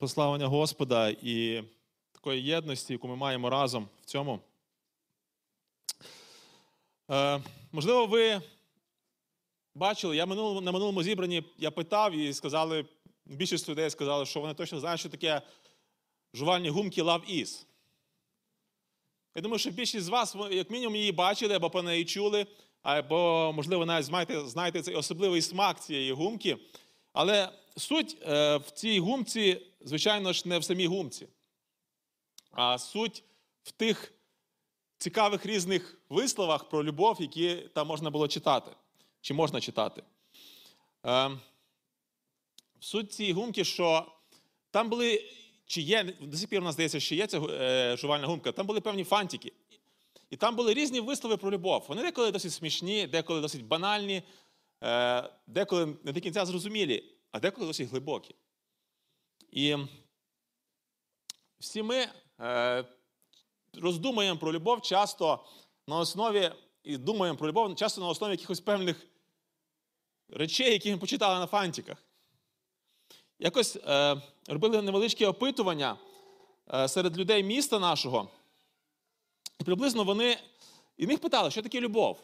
прославлення Господа і такої єдності, яку ми маємо разом в цьому. Е, можливо, ви бачили, я минулому, на минулому зібранні я питав і сказали, більшість людей сказали, що вони точно знають, що таке жувальні гумки Love Is. Я думаю, що більшість з вас, як мінімум, її бачили або по неї чули, або, можливо, навіть знаєте, знаєте цей особливий смак цієї гумки. Але суть е, в цій гумці, звичайно ж, не в самій гумці, а суть в тих цікавих різних висловах про любов, які там можна було читати, чи можна читати. Е, суть цієї гумки, що там були, чи є, до сих пір у нас здається, що є ця е, жувальна гумка, там були певні фантики. І там були різні вислови про любов. Вони деколи досить смішні, деколи досить банальні, деколи не до кінця зрозумілі, а деколи досить глибокі. І всі ми е, роздумуємо про любов часто на основі, і думаємо про любов часто на основі якихось певних речей, які ми почитали на фантиках. Якось е, робили невеличке опитування е, серед людей міста нашого. І приблизно вони і них питали, що таке любов.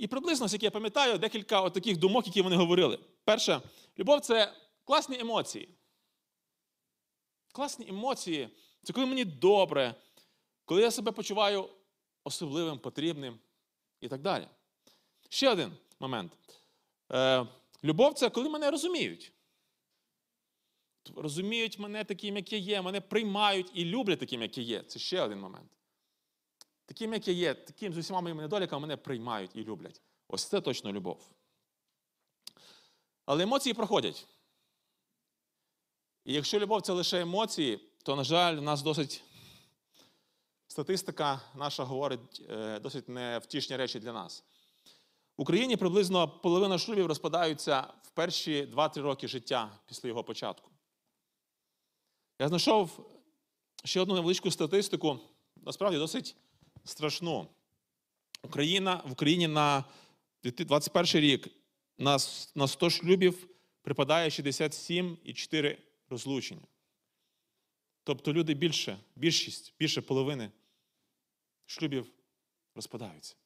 І приблизно, як я пам'ятаю, декілька от таких думок, які вони говорили. Перше, любов це класні емоції. Класні емоції це коли мені добре, коли я себе почуваю особливим, потрібним і так далі. Ще один момент. Е, Любов це коли мене розуміють. Розуміють мене таким, як я є, мене приймають і люблять таким, як я є. Це ще один момент. Таким, як я є, таким з усіма моїми недоліками мене приймають і люблять. Ось це точно любов. Але емоції проходять. І якщо любов це лише емоції, то, на жаль, у нас досить статистика наша говорить е, досить невтішні речі для нас. В Україні приблизно половина шлюбів розпадаються в перші 2-3 роки життя після його початку. Я знайшов ще одну невеличку статистику, насправді досить страшну. Україна, В Україні на 2021 рік на, на 100 шлюбів припадає 67,4 розлучення. Тобто люди більше, більшість, більше половини шлюбів розпадаються.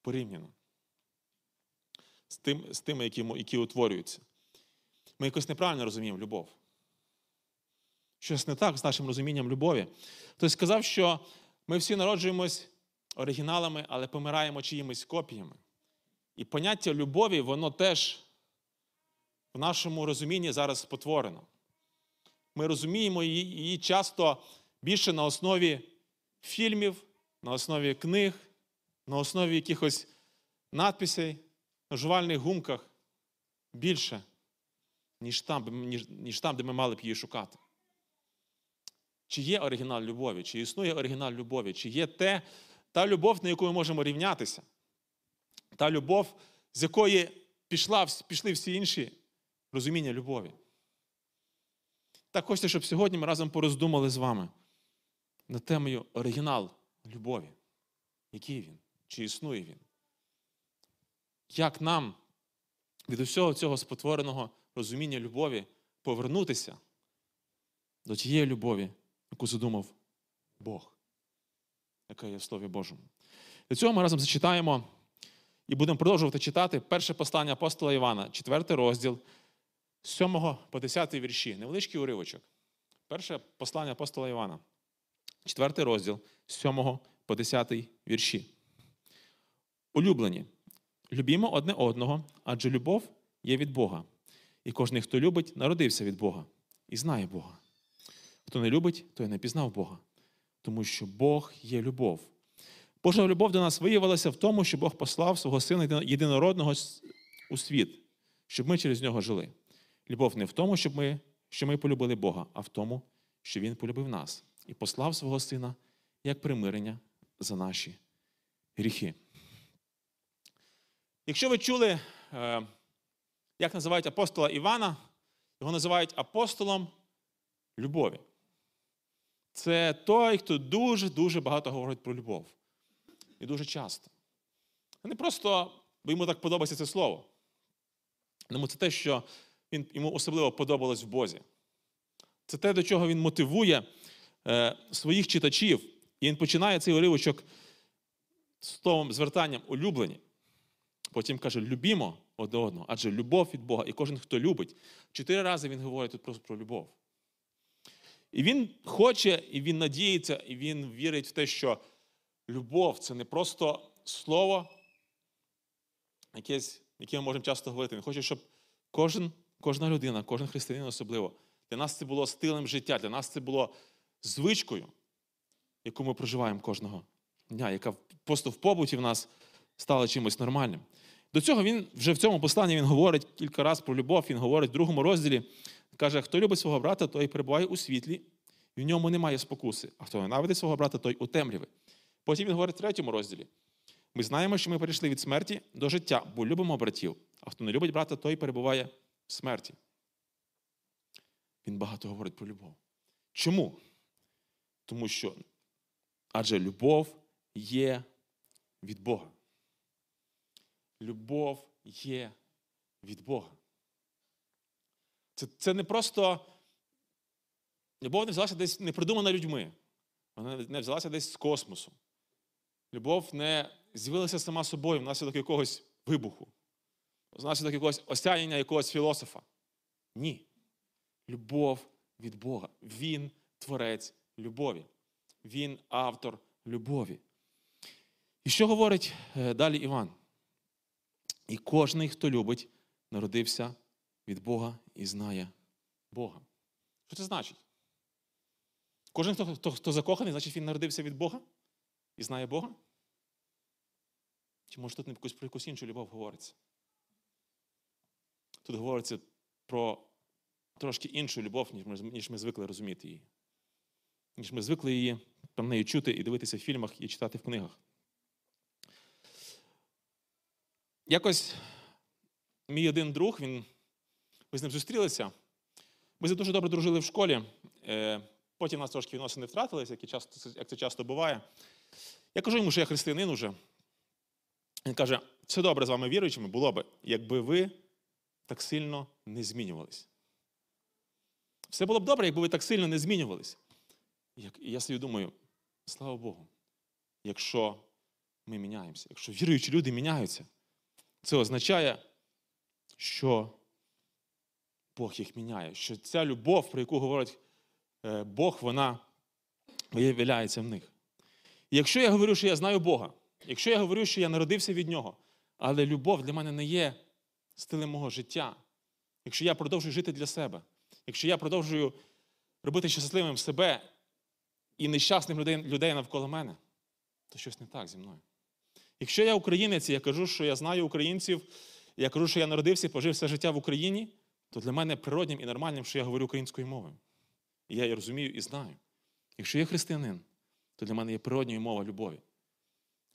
Порівняно з тим, з тими, які, які утворюються. Ми якось неправильно розуміємо любов. Щось не так з нашим розумінням любові. Хтось сказав, що ми всі народжуємось оригіналами, але помираємо чиїмись копіями. І поняття любові, воно теж в нашому розумінні зараз спотворено. Ми розуміємо її, часто більше на основі фільмів, на основі книг, на основі якихось надписей, на жувальних гумках більше, ніж там, ніж, ніж там, де ми мали б її шукати. Чи є оригінал любові, чи існує оригінал любові, чи є те, та любов, на яку ми можемо рівнятися, та любов, з якої пішла, пішли всі інші розуміння любові. Так хочеться, щоб сьогодні ми разом пороздумали з вами над темою оригінал любові. Який він? Чи існує він? Як нам від усього цього спотвореного розуміння любові повернутися до тієї любові, яку задумав Бог, яка є в Слові Божому? Для цього ми разом зачитаємо і будемо продовжувати читати перше послання апостола Івана, 4 розділ з 7 по 10 вірші. Невеличкий уривочок. Перше послання апостола Івана, 4 розділ з 7 по 10 вірші. Улюблені. Любімо одне одного, адже любов є від Бога. І кожен, хто любить, народився від Бога і знає Бога. Хто не любить, той не пізнав Бога, тому що Бог є любов. Божа любов до нас виявилася в тому, що Бог послав свого Сина єдинородного у світ, щоб ми через нього жили. Любов не в тому, щоб ми, що ми полюбили Бога, а в тому, що Він полюбив нас і послав свого Сина як примирення за наші гріхи. Якщо ви чули, е, як називають апостола Івана, його називають апостолом любові. Це той, хто дуже-дуже багато говорить про любов. І дуже часто. Не просто бо йому так подобається це слово. Тому це те, що він, йому особливо подобалось в Бозі. Це те, до чого він мотивує е, своїх читачів. І він починає цей уривочок з того звертанням улюблені. Потім каже, любімо одне одного, адже любов від Бога, і кожен, хто любить. Чотири рази він говорить тут просто про любов. І він хоче, і він надіється, і він вірить в те, що любов це не просто слово, якесь, яке ми можемо часто говорити. Він хоче, щоб кожен, кожна людина, кожен християнин особливо, для нас це було стилем життя, для нас це було звичкою, яку ми проживаємо кожного дня, яка просто в побуті в нас стала чимось нормальним. До цього він вже в цьому посланні він говорить кілька разів про любов. Він говорить в другому розділі, каже: хто любить свого брата, той перебуває у світлі, і в ньому немає спокуси. А хто ненавидить свого брата, той у темряві. Потім він говорить в третьому розділі. Ми знаємо, що ми перейшли від смерті до життя, бо любимо братів. А хто не любить брата, той перебуває в смерті. Він багато говорить про любов. Чому? Тому що адже любов є від Бога. Любов є від Бога. Це, це не просто. Любов не взялася десь не придумана людьми. Вона не взялася десь з космосу. Любов не з'явилася сама собою внаслідок якогось вибуху, внаслідок якогось осяяння якогось філософа. Ні. Любов від Бога. Він творець любові. Він автор любові. І що говорить е, далі Іван? І кожний, хто любить, народився від Бога і знає Бога. Що це значить? Кожен, хто, хто, хто закоханий, значить він народився від Бога і знає Бога? Чи може тут не про якусь іншу любов говориться? Тут говориться про трошки іншу любов, ніж ми, ніж ми звикли розуміти її. Ніж ми звикли її там нею чути і дивитися в фільмах і читати в книгах. Якось мій один друг, він, ми з ним зустрілися. Ми з дуже добре дружили в школі. Е, потім нас трошки відносини втратилися, як, часто, як це часто буває. Я кажу йому, що я християнин уже. Він каже: все добре з вами віруючими було би, якби ви так сильно не змінювались. Все було б добре, якби ви так сильно не змінювались. І я собі думаю, слава Богу, якщо ми міняємося, якщо віруючі люди міняються, це означає, що Бог їх міняє, що ця любов, про яку говорить е, Бог, вона виявляється в них. І якщо я говорю, що я знаю Бога, якщо я говорю, що я народився від Нього, але любов для мене не є стилем мого життя, якщо я продовжую жити для себе, якщо я продовжую робити щасливим себе і нещасним людей, людей навколо мене, то щось не так зі мною. Якщо я українець, і я кажу, що я знаю українців, я кажу, що я народився і пожив все життя в Україні, то для мене природнім і нормальним, що я говорю українською мовою. І я її розумію і знаю. Якщо я християнин, то для мене є природньою мова любові.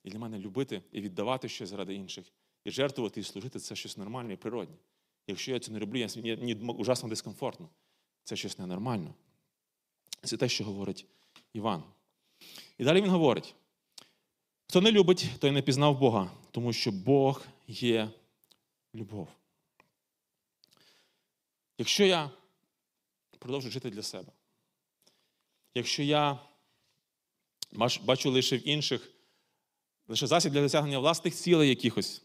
І для мене любити і віддавати щось заради інших, і жертвувати і служити це щось нормальне і природне. Якщо я це не роблю, мені ужасно дискомфортно. Це щось ненормально. Це те, що говорить Іван. І далі він говорить: хто не любить, той не пізнав Бога, тому що Бог є любов. Якщо я продовжую жити для себе, якщо я бачу лише в інших, лише засіб для досягнення власних цілей якихось,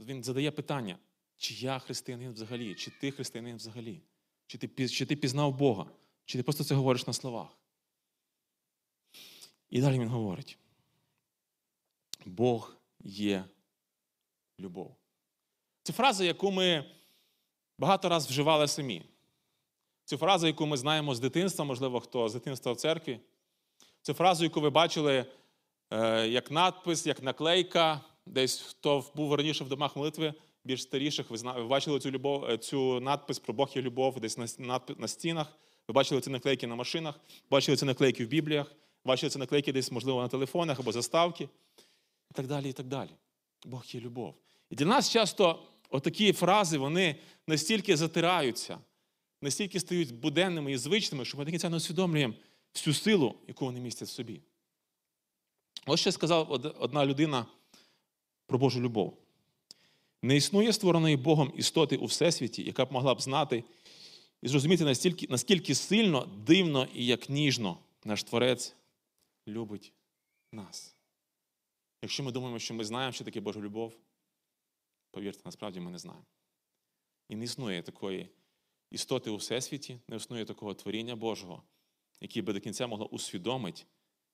він задає питання, чи я християнин взагалі, чи ти християнин взагалі, чи ти, чи ти пізнав Бога, чи ти просто це говориш на словах. І далі він говорить: Бог є любов. Це фраза, яку ми багато раз вживали самі. Цю фразу, яку ми знаємо з дитинства, можливо, хто з дитинства в церкві. Цю фразу, яку ви бачили е, як надпис, як наклейка, десь хто був раніше в домах молитви, більш старіших, ви бачили цю любов, е, цю надпис про Бог є любов десь на, на стінах. Ви бачили ці наклейки на машинах, бачили ці наклейки в Бібліях, бачили ці наклейки десь, можливо, на телефонах або заставки. І так далі, і так далі. Bог є любов. І для нас часто отакі фрази вони настільки затираються, настільки стають буденними і звичними, що ми до кінця не усвідомлюємо всю силу, яку вони містять в собі. Ось що сказав одна людина про Божу любов. Не існує створеної Богом істоти у Всесвіті, яка б могла б знати і зрозуміти, настільки, наскільки сильно, дивно і як ніжно наш Творець любить нас. Якщо ми думаємо, що ми знаємо, що таке Божа любов, повірте, насправді ми не знаємо. І не існує такої істоти у Всесвіті, не існує такого творіння Божого, яке би до кінця могло усвідомити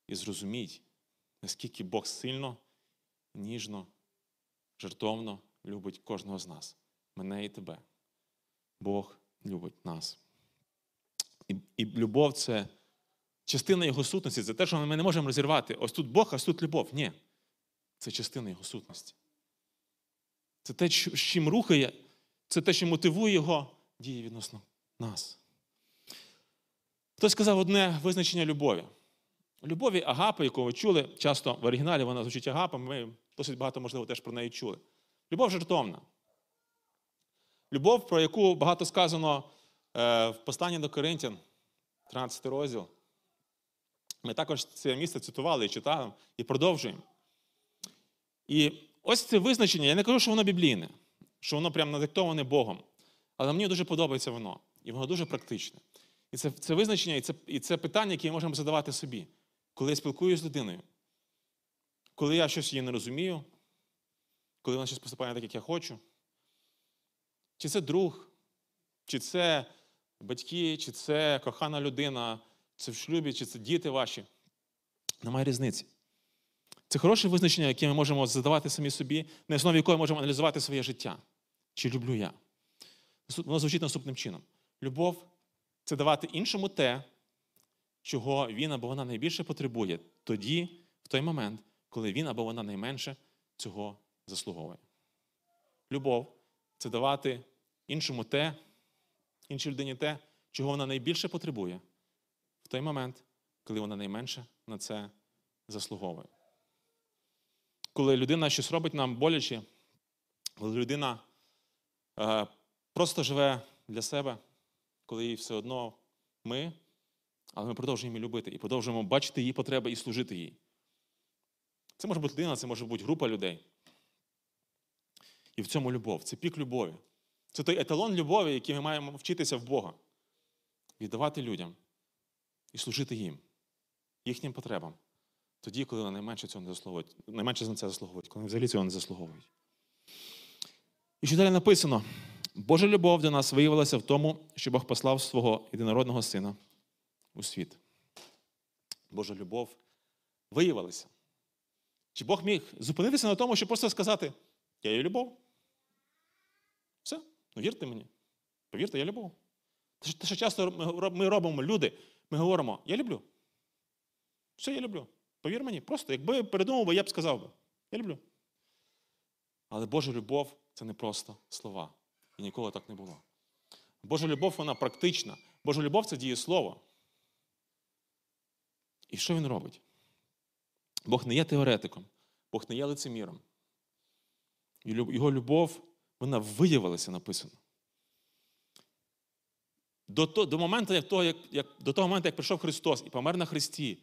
і зрозуміти, наскільки Бог сильно, ніжно, жертовно любить кожного з нас, мене і тебе. Бог любить нас. І, і любов це частина Його сутності, це те, що ми не можемо розірвати. Ось тут Бог, а тут любов. Ні. Це частина Його сутності. Це те, з чим рухає, це те, що мотивує Його дії відносно нас. Хтось сказав одне визначення любові. Любові агапи, яку ви чули, часто в оригіналі вона звучить агапа, ми досить багато, можливо, теж про неї чули. Любов жертовна. Любов, про яку багато сказано е, в посланні до Коринтян, 13 розділ. Ми також це місце цитували і читали, і продовжуємо. І ось це визначення, я не кажу, що воно біблійне, що воно прямо надиктоване Богом. Але мені дуже подобається воно, і воно дуже практичне. І це, це визначення, і це, і це питання, яке ми можемо задавати собі, коли я спілкуюся з людиною, коли я щось її не розумію, коли вона щось поступає так, як я хочу. Чи це друг, чи це батьки, чи це кохана людина, це в шлюбі, чи це діти ваші. Немає різниці. Це хороше визначення, яке ми можемо задавати самі собі, на основі якого можемо аналізувати своє життя. Чи люблю я? Воно звучить наступним чином: любов це давати іншому те, чого він або вона найбільше потребує, тоді, в той момент, коли він або вона найменше цього заслуговує. Любов це давати іншому те, іншій людині те, чого вона найбільше потребує, в той момент, коли вона найменше на це заслуговує. Коли людина щось робить нам боляче, коли людина е, просто живе для себе, коли їй все одно ми, але ми продовжуємо її любити і продовжуємо бачити її потреби і служити їй. Це може бути людина, це може бути група людей. І в цьому любов, це пік любові. Це той еталон любові, який ми маємо вчитися в Бога. Віддавати людям і служити їм, їхнім потребам. Тоді, коли вони найменше цього не заслуговують, найменше на це заслуговують, коли вони взагалі цього не заслуговують. І що далі написано: Божа любов до нас виявилася в тому, що Бог послав свого єдинородного сина у світ. Божа любов виявилася. Чи Бог міг зупинитися на тому, щоб просто сказати: Я є любов? Все, ну вірте мені. Повірте, я любов. Те, що- часто ми робимо люди, ми говоримо, я люблю. Все, я люблю. Повір мені, просто, якби передумав би, я б сказав би, я люблю. Але Божа любов це не просто слова. І ніколи так не було. Божа любов, вона практична. Божа любов це дієслово. І що він робить? Бог не є теоретиком, Бог не є лицеміром. Його любов, вона виявилася написано. До, до, моменту, як, як, до того моменту, як прийшов Христос і помер на Христі,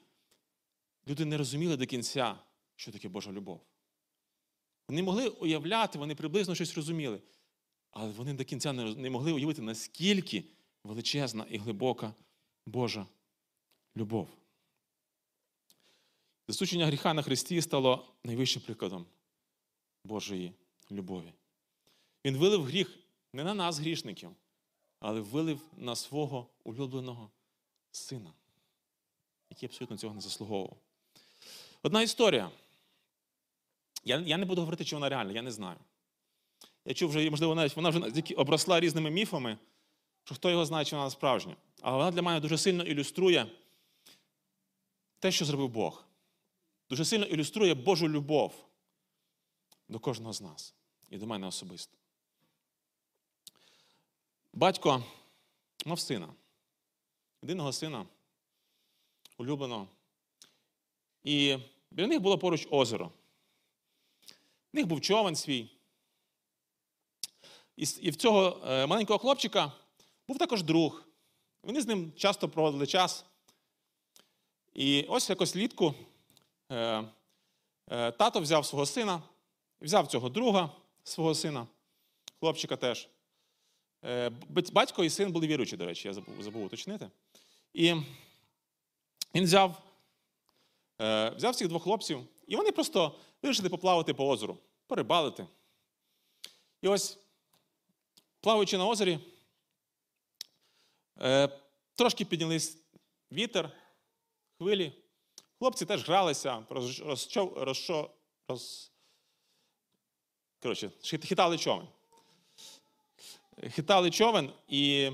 люди не розуміли до кінця, що таке Божа любов. Вони могли уявляти, вони приблизно щось розуміли, але вони до кінця не, могли уявити, наскільки величезна і глибока Божа любов. Засучення гріха на Христі стало найвищим прикладом Божої любові. Він вилив гріх не на нас, грішників, але вилив на свого улюбленого сина, який абсолютно цього не заслуговував. Одна історія. Я, я не буду говорити, чи вона реальна, я не знаю. Я чув вже, можливо, навіть вона вже обросла різними міфами, що хто його знає, чи вона справжня. Але вона для мене дуже сильно ілюструє те, що зробив Бог. Дуже сильно ілюструє Божу любов до кожного з нас і до мене особисто. Батько мав сина, єдиного сина, улюбленого. І біля них було поруч озеро. В них був човен свій. І в цього е, маленького хлопчика був також друг. Вони з ним часто проводили час. І ось якось літку е, е, тато взяв свого сина, взяв цього друга свого сина, хлопчика теж. Батько і син були віруючі, до речі, я забув, уточнити. І він взяв, взяв цих двох хлопців, і вони просто вирішили поплавати по озеру, порибалити. І ось, плаваючи на озері, е, трошки піднялись вітер, хвилі. Хлопці теж гралися, роз, розчов, розшо, роз... Коротше, хитали човен. Хитали човен, і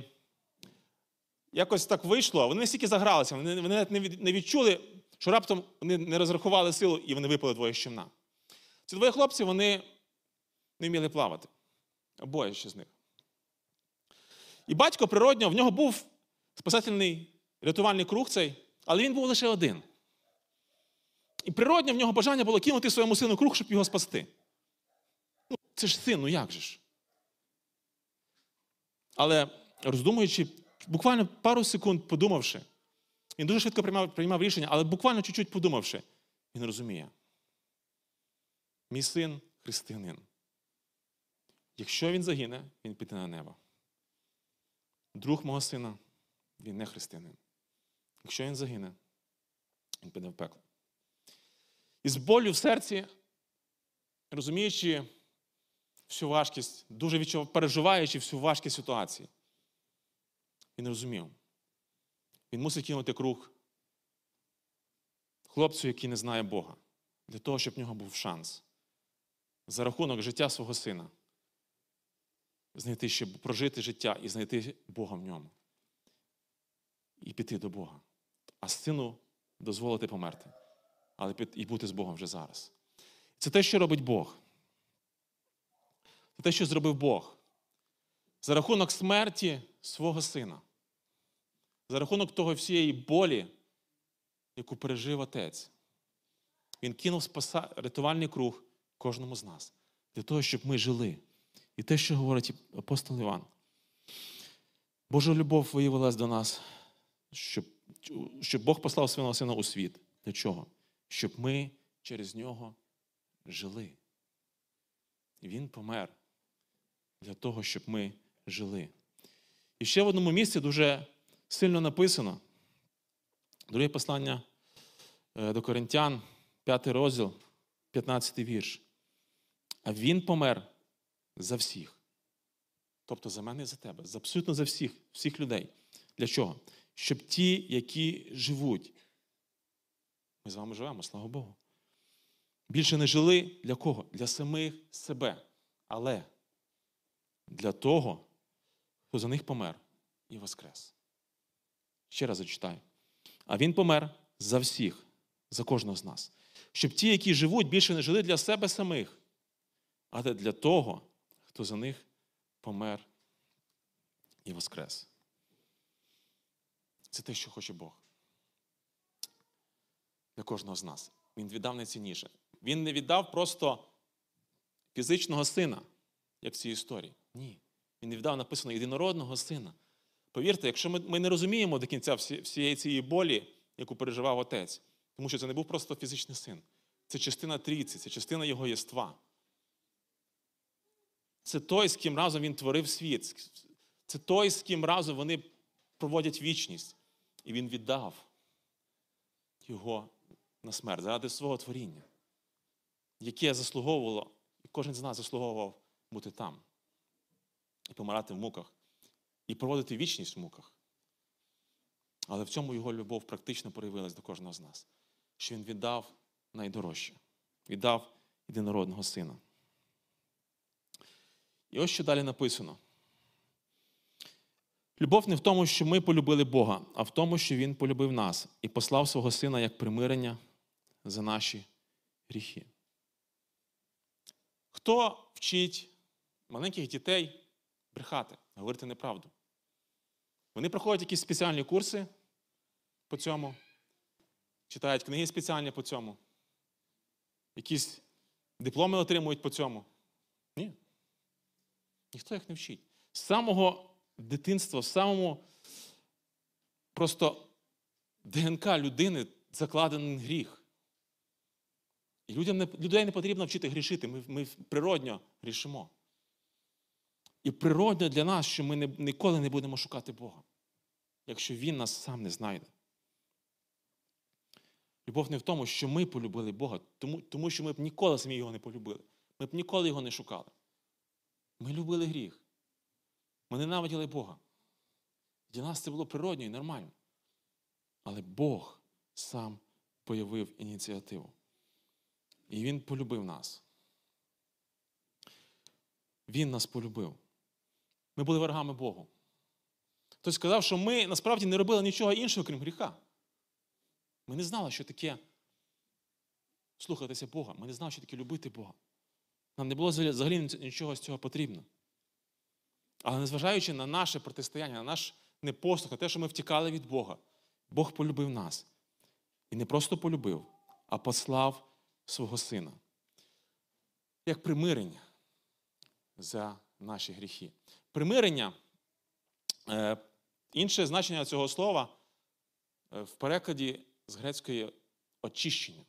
якось так вийшло. Вони настільки загралися, вони навіть не відчули, що раптом вони не розрахували силу і вони випали двоє з. Ці двоє хлопці вони не вміли плавати. Обоє ще з них. І батько природньо, в нього був спасательний рятувальний круг цей, але він був лише один. І природньо в нього бажання було кинути своєму сину круг, щоб його спасти. Ну, це ж син, ну як же ж? Але роздумуючи, буквально пару секунд подумавши, він дуже швидко приймав, приймав рішення, але буквально чуть-чуть подумавши, він розуміє. Мій син християнин. Якщо він загине, він піде на небо. Друг мого сина, він не християнин. Якщо він загине, він піде в пекло. І з болю в серці, розуміючи всю важкість, дуже переживаючи всю важкість ситуації, він розумів. Він мусить кинути круг хлопцю, який не знає Бога, для того, щоб в нього був шанс за рахунок життя свого сина знайти, щоб прожити життя і знайти Бога в ньому. І піти до Бога. А сину дозволити померти, але і бути з Богом вже зараз. Це те, що робить Бог. Це те, що зробив Бог. За рахунок смерті свого сина. За рахунок того всієї болі, яку пережив отець. Він кинув спаса... рятувальний круг кожному з нас для того, щоб ми жили. І те, що говорить апостол Іван. Божа любов виявилась до нас, щоб, щоб Бог послав свого сина у світ. Для чого? Щоб ми через нього жили. Він помер для того, щоб ми жили. І ще в одному місці дуже сильно написано. Друге послання е, до Коринтян, 5 розділ, 15 вірш. А він помер за всіх. Тобто за мене і за тебе, за абсолютно за всіх, всіх людей. Для чого? Щоб ті, які живуть, ми з вами живемо, слава Богу. Більше не жили для кого? Для самих себе. Але для того, хто за них помер і воскрес. Ще раз зачитаю. А він помер за всіх, за кожного з нас. Щоб ті, які живуть, більше не жили для себе самих, але для того, хто за них помер і воскрес. Це те, що хоче Бог. Для кожного з нас. Він віддав найцінніше. Він не віддав просто фізичного сина, як в цій історії. Ні. Він віддав написано єдинородного сина. Повірте, якщо ми, ми не розуміємо до кінця всі, всієї цієї болі, яку переживав отець, тому що це не був просто фізичний син. Це частина трійці, це частина його єства. Це той, з ким разом він творив світ. Це той, з ким разом вони проводять вічність. І він віддав його на смерть заради свого творіння, яке заслуговувало, і кожен з нас заслуговував бути там і помирати в муках, і проводити вічність в муках. Але в цьому його любов практично проявилась до кожного з нас, що він віддав найдорожче, віддав єдинородного сина. І ось що далі написано. Любов не в тому, що ми полюбили Бога, а в тому, що Він полюбив нас і послав свого Сина як примирення за наші гріхи. Хто вчить маленьких дітей брехати, говорити неправду? Вони проходять якісь спеціальні курси по цьому, читають книги спеціальні по цьому, якісь дипломи отримують по цьому. Ні. Ніхто їх не вчить. З самого дитинства, в самому просто ДНК людини закладений гріх. І людям не, людей не потрібно вчити грішити. Ми, ми природньо грішимо. І природно для нас, що ми ніколи не будемо шукати Бога, якщо Він нас сам не знайде. Любов не в тому, що ми полюбили Бога, тому, тому що ми б ніколи самі його не полюбили. Ми б ніколи його не шукали. Ми любили гріх. Ми ненавиділи Бога. Для нас це було природньо і нормально. Але Бог сам появив ініціативу. І Він полюбив нас. Він нас полюбив. Ми були ворогами Богу. Хтось сказав, що ми насправді не робили нічого іншого, крім гріха. Ми не знали, що таке слухатися Бога. Ми не знали, що таке любити Бога. Нам не було взагалі нічого з цього потрібно. Але незважаючи на наше протистояння, на наш непослух, на те, що ми втікали від Бога, Бог полюбив нас. І не просто полюбив, а послав свого Сина. Як примирення за наші гріхи. Примирення, е, інше значення цього слова е, в перекладі з грецької очищення.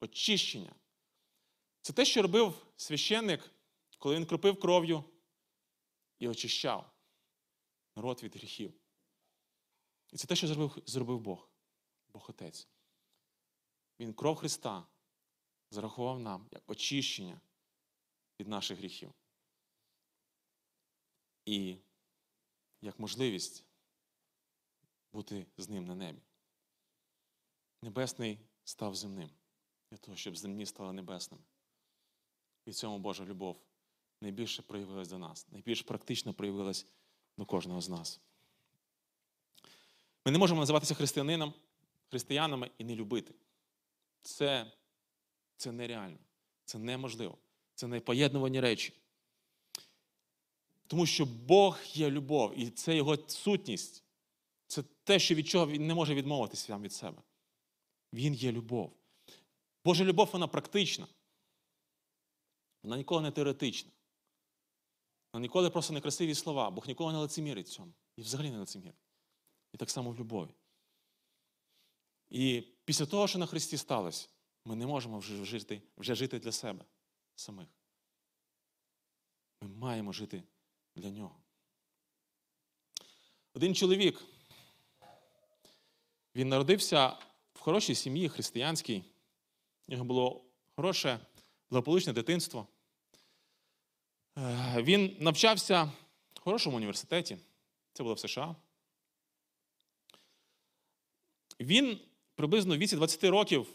Очищення. Це те, що робив священник, коли він кропив кров'ю і очищав народ від гріхів. І це те, що зробив, зробив Бог, Бог Отець. Він кров Христа зарахував нам як очищення від наших гріхів. І як можливість бути з ним на небі. Небесний став земним, для того, щоб земні стали небесними. І в цьому Божа любов найбільше проявилась до нас, найбільш практично проявилась до кожного з нас. Ми не можемо називатися християнином, християнами і не любити. Це, Це нереально, це неможливо. Це непоєднувані речі. Тому що Бог є любов, і це Його сутність. Це те, що від чого він не може відмовитися сам від себе. Він є любов. Божа любов, вона практична. Вона ніколи не теоретична. Вона ніколи просто не красиві слова. Бог ніколи не лицемірить цьому. І взагалі не лицемірить. І так само в любові. І після того, що на Христі сталося, ми не можемо вже жити, вже жити для себе самих. Ми маємо жити для нього. Один чоловік, він народився в хорошій сім'ї християнській. У нього було хороше, благополучне дитинство. Е, Він навчався в хорошому університеті. Це було в США. Він приблизно в віці 20 років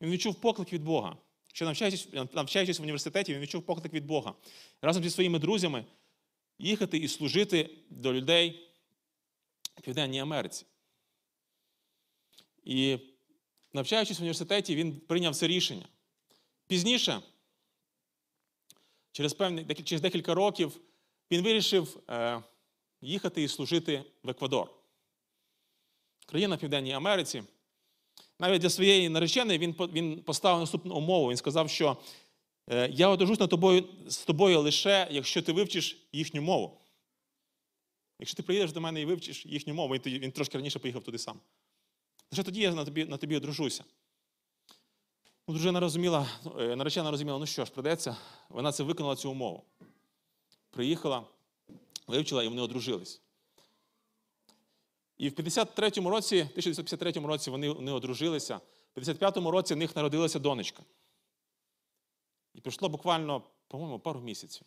він відчув поклик від Бога. Ще навчаючись, навчаючись в університеті, він відчув поклик від Бога. Разом зі своїми друзями їхати і служити до людей в Південній Америці. І навчаючись в університеті, він прийняв це рішення. Пізніше, через певні, через декілька років, він вирішив е, їхати і служити в Еквадор. Країна в Південній Америці. Навіть для своєї нареченої він він поставив наступну умову. Він сказав, що я одружусь тобою, з тобою лише, якщо ти вивчиш їхню мову. Якщо ти приїдеш до мене і вивчиш їхню мову, він, він трошки раніше поїхав туди сам. Лише тоді я на тобі на тобі одружуся. Ну, Дружина розуміла, е, наречена розуміла, ну що ж, придеться, вона це виконала цю умову. Приїхала, вивчила і вони одружились. І в 53-му році, 1953 році вони, вони одружилися, в 55-му році в них народилася донечка. І пройшло буквально, по-моєму, пару місяців.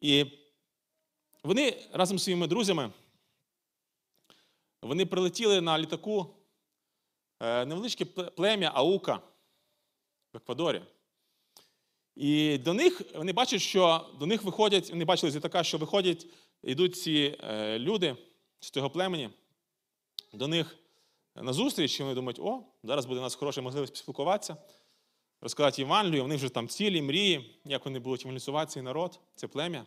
І вони разом з своїми друзями вони прилетіли на літаку невеличке плем'я Аука в Еквадорі. І до них вони бачать, що до них виходять, вони бачили з літака, що виходять, йдуть ці люди з цього племені, до них на зустріч, і вони думають, о, зараз буде у нас хороша можливість поспілкуватися, розказати Євангелію, вони вже там цілі, мрії, як вони будуть евангелізувати цей народ, це плем'я.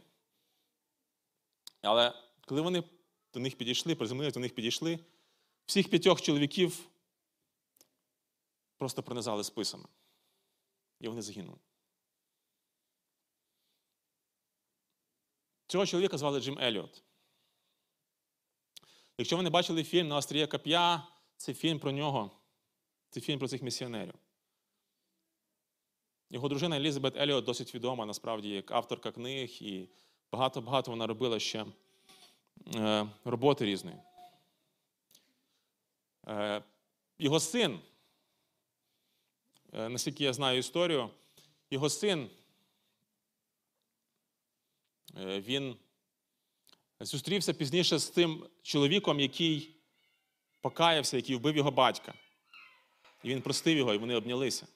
Але коли вони до них підійшли, приземлилися, до них підійшли, всіх п'ятьох чоловіків просто пронизали списами. І вони загинули. Цього чоловіка звали Джим Еліот. Якщо ви не бачили фільм на остріє Кап'я, це фільм про нього, це фільм про цих місіонерів. Його дружина Елізабет Еліот досить відома насправді як авторка книг, і багато-багато вона робила ще е, роботи різної. Е, його син, е, наскільки я знаю історію, його син, він зустрівся пізніше з тим чоловіком, який покаявся, який вбив його батька. І він простив його, і вони обнялися.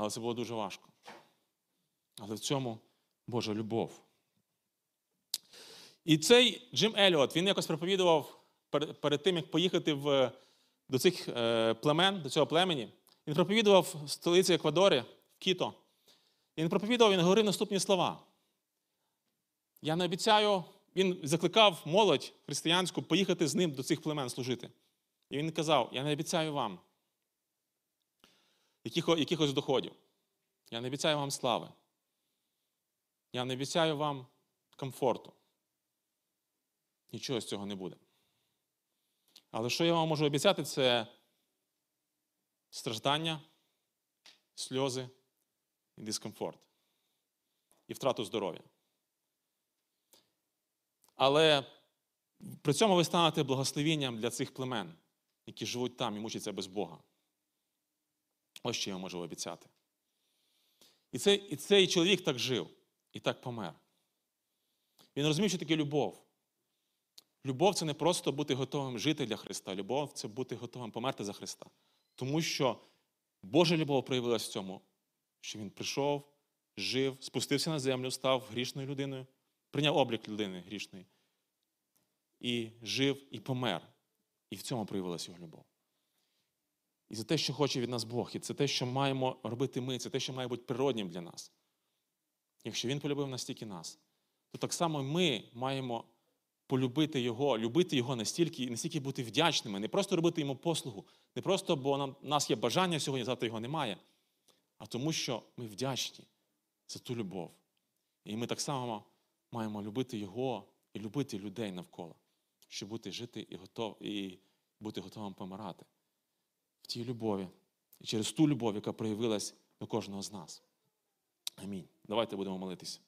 Але це було дуже важко. Але в цьому Божа любов. І цей Джим Еліот, він якось проповідував перед, тим, як поїхати в, до цих е, племен, до цього племені. Він проповідував в столиці Еквадори, в Кіто. Він проповідував, він говорив наступні слова. Я не обіцяю, він закликав молодь християнську поїхати з ним до цих племен служити. І він казав: Я не обіцяю вам якихось, доходів. Я не обіцяю вам слави. Я не обіцяю вам комфорту. Нічого з цього не буде. Але що я вам можу обіцяти, це страждання, сльози і дискомфорт. І втрату здоров'я. Але при цьому ви станете благословенням для цих племен, які живуть там і мучаться без Бога. Ось що я можу обіцяти. І цей, і цей чоловік так жив і так помер. Він розумів, що таке любов. Любов це не просто бути готовим жити для Христа. Любов це бути готовим померти за Христа. Тому що Божа любов проявилась в цьому, що Він прийшов, жив, спустився на землю, став грішною людиною, прийняв облік людини грішної. І жив, і помер. І в цьому проявилася його любов. І це те, що хоче від нас Бог, і це те, що маємо робити ми, це те, що має бути природнім для нас. Якщо Він полюбив настільки нас, то так само ми маємо полюбити Його, любити Його настільки і настільки бути вдячними, не просто робити йому послугу, не просто, бо нам, у нас є бажання сьогодні, завтра його немає, а тому, що ми вдячні за ту любов. І ми так само маємо любити Його і любити людей навколо, щоб бути жити і, готов, і бути готовим помирати тій любові і через ту любов, яка проявилась до кожного з нас. Амінь. Давайте будемо молитися.